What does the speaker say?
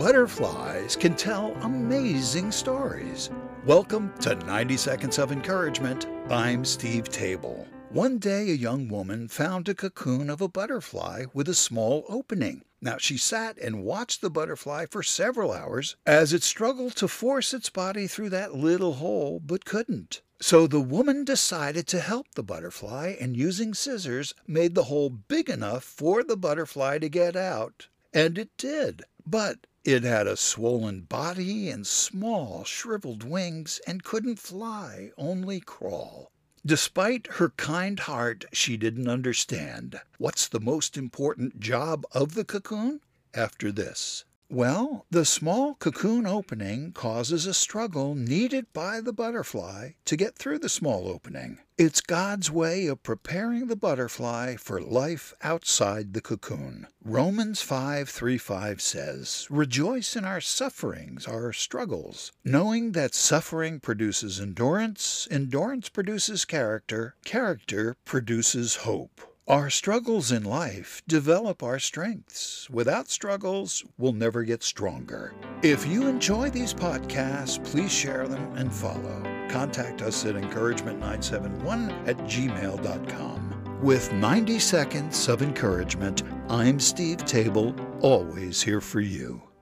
Butterflies can tell amazing stories. Welcome to 90 Seconds of Encouragement. I'm Steve Table. One day, a young woman found a cocoon of a butterfly with a small opening. Now, she sat and watched the butterfly for several hours as it struggled to force its body through that little hole, but couldn't. So the woman decided to help the butterfly and using scissors made the hole big enough for the butterfly to get out. And it did. But it had a swollen body and small shriveled wings and couldn't fly, only crawl. Despite her kind heart, she didn't understand. What's the most important job of the cocoon? After this. Well, the small cocoon opening causes a struggle needed by the butterfly to get through the small opening. It's God's way of preparing the butterfly for life outside the cocoon. Romans 5:3-5 says, "Rejoice in our sufferings, our struggles, knowing that suffering produces endurance, endurance produces character, character produces hope." Our struggles in life develop our strengths. Without struggles, we'll never get stronger. If you enjoy these podcasts, please share them and follow. Contact us at encouragement971 at gmail.com. With 90 seconds of encouragement, I'm Steve Table, always here for you.